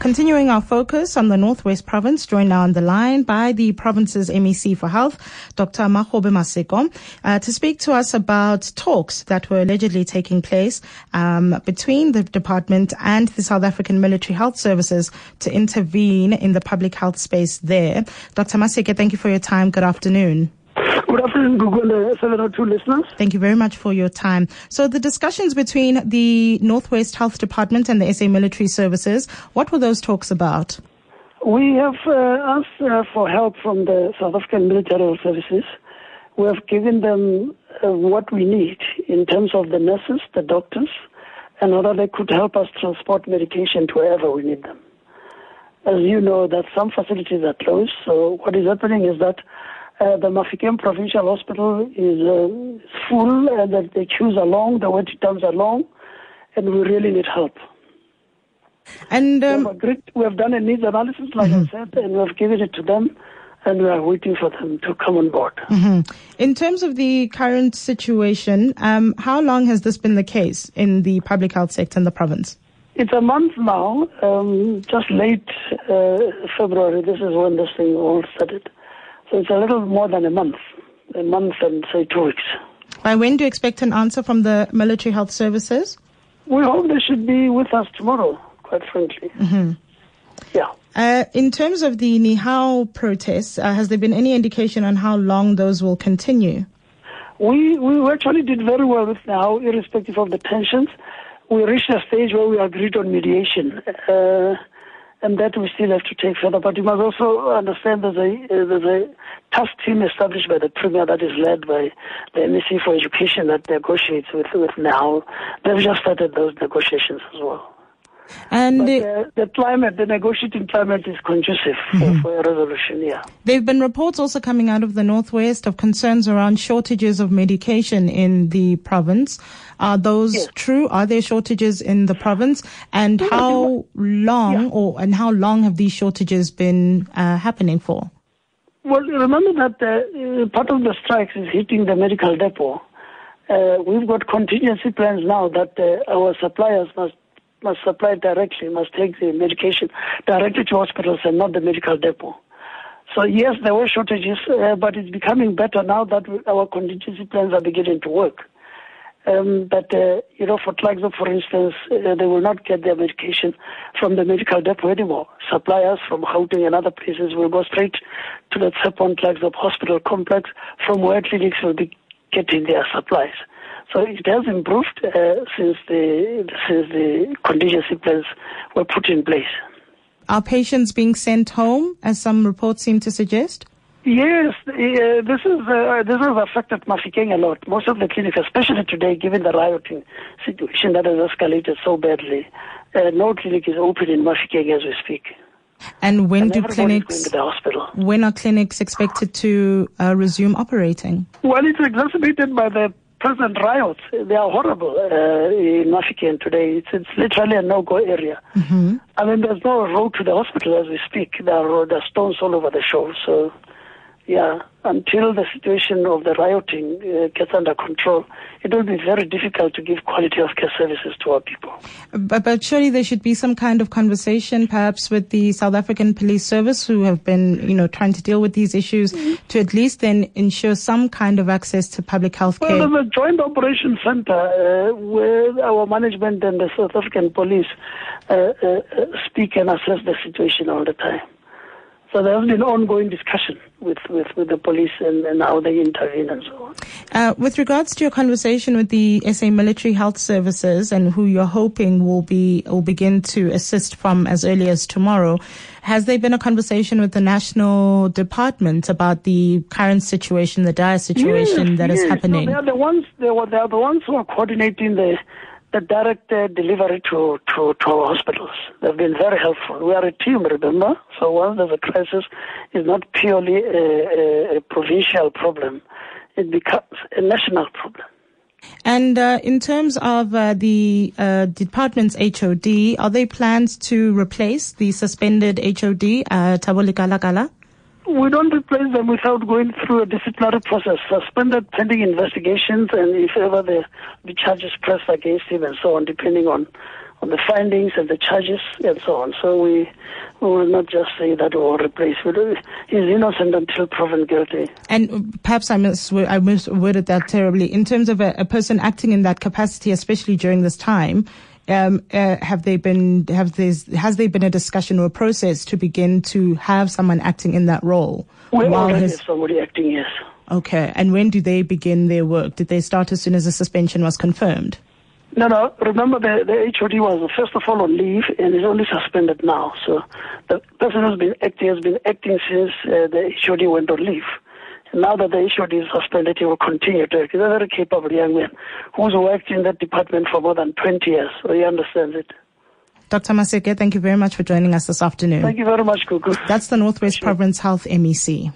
Continuing our focus on the Northwest Province, joined now on the line by the province's MEC for Health, Dr. Magome Masike, uh, to speak to us about talks that were allegedly taking place um, between the department and the South African Military Health Services to intervene in the public health space there. Dr. Masike, thank you for your time. Good afternoon. Good afternoon, Gugu uh, 702 listeners. Thank you very much for your time. So the discussions between the Northwest Health Department and the SA Military Services, what were those talks about? We have uh, asked uh, for help from the South African Military Services. We have given them uh, what we need in terms of the nurses, the doctors, and whether they could help us transport medication to wherever we need them. As you know, that some facilities are closed, so what is happening is that uh, the Mafikeng Provincial Hospital is uh, full and that the queues are long, the wait times are long, and we really need help. And um, we, have agreed, we have done a needs analysis, like mm-hmm. I said, and we have given it to them, and we are waiting for them to come on board. Mm-hmm. In terms of the current situation, um, how long has this been the case in the public health sector in the province? It's a month now, um, just late uh, February. This is when this thing all started. So it's a little more than a month, a month and say two weeks. By when do you expect an answer from the military health services? We hope they should be with us tomorrow, quite frankly. Mm-hmm. Yeah. Uh, in terms of the NEHAWU protests, uh, has there been any indication on how long those will continue? We we actually did very well with NEHAWU, irrespective of the tensions. We reached a stage where we agreed on mediation. Uh, and that we still have to take further. But you must also understand there's a, uh, there's a task team established by the Premier that is led by the MEC for Education that negotiates with, with NEHAWU. They've just started those negotiations as well. And but, uh, the climate, the negotiating climate is conducive mm-hmm. for, for, a resolution, yeah. There have been reports also coming out of the Northwest of concerns around shortages of medication in the province. Are those yes. true? Are there shortages in the province? And how long, yeah. or and how long have these shortages been uh, happening for? Well, remember that uh, part of the strikes is hitting the medical depot. Uh, we've got contingency plans now that uh, our suppliers must must supply directly, must take the medication directly to hospitals and not the medical depot. So yes, there were shortages, uh, but it's becoming better now that our contingency plans are beginning to work. Um, but, uh, you know, for Klerksdorp, for instance, uh, they will not get their medication from the medical depot anymore. Suppliers from Gauteng and other places will go straight to the Tshepong Klerksdorp hospital complex from where clinics will be getting their supplies. So it has improved uh, since the since the contingency plans were put in place. Are patients being sent home, as some reports seem to suggest? Yes, uh, this is uh, this has affected Mafikeng a lot. Most of the clinics, especially today, given the rioting situation that has escalated so badly, uh, no clinic is open in Mafikeng as we speak. And when and do clinics? the hospital. When are clinics expected to uh, resume operating? Well, it's exacerbated by the present riots. They are horrible uh, in Mafikeng today. It's, it's literally a no-go area. Mm-hmm. I mean, there's no road to the hospital as we speak. There are, there are stones all over the shore. So yeah, until the situation of the rioting uh, gets under control, it will be very difficult to give quality of care services to our people. But, but surely there should be some kind of conversation, perhaps with the South African Police Service, who have been, you know, trying to deal with these issues, mm-hmm. to at least then ensure some kind of access to public health care. Well, there's a joint operation center uh, where our management and the South African Police uh, uh, uh speak and assess the situation all the time. So there has been ongoing discussion with, with, with the police and, and how they intervene and so on. Uh, with regards to your conversation with the SA Military Health Services and who you're hoping will be will begin to assist from as early as tomorrow, has there been a conversation with the national department about the current situation, the dire situation yes, that yes. is happening? No, they are the ones. They are, they are the ones who are coordinating the the direct delivery to, to, to our hospitals. They've been very helpful. We are a team, remember? So once there's a crisis, it's not purely a, a, a provincial problem. It becomes a national problem. And uh, in terms of uh, the uh, department's HOD, are there plans to replace the suspended HOD, uh, Taboli? We don't replace them without going through a disciplinary process, suspended pending investigations, and if ever the, the charges pressed against him and so on, depending on, on the findings and the charges and so on. So we we will not just say that we will replace. Him. He's innocent until proven guilty. And perhaps I mis I misworded that terribly. In terms of a, a person acting in that capacity, especially during this time, um, uh, have they been have has there been a discussion or a process to begin to have someone acting in that role? We already have somebody acting, yes. Okay, and when do they begin their work? Did they start as soon as the suspension was confirmed? No, no. Remember, the, the HOD was first of all on leave and is only suspended now. So the person who's been acting has been acting since uh, the HOD went on leave. Now that the issue is suspended, he will continue to act. He's a very capable young man who's worked in that department for more than 20 years, so he understands it. Dr. Masike, thank you very much for joining us this afternoon. Thank you very much, Gugu. That's the Northwest Province Health MEC.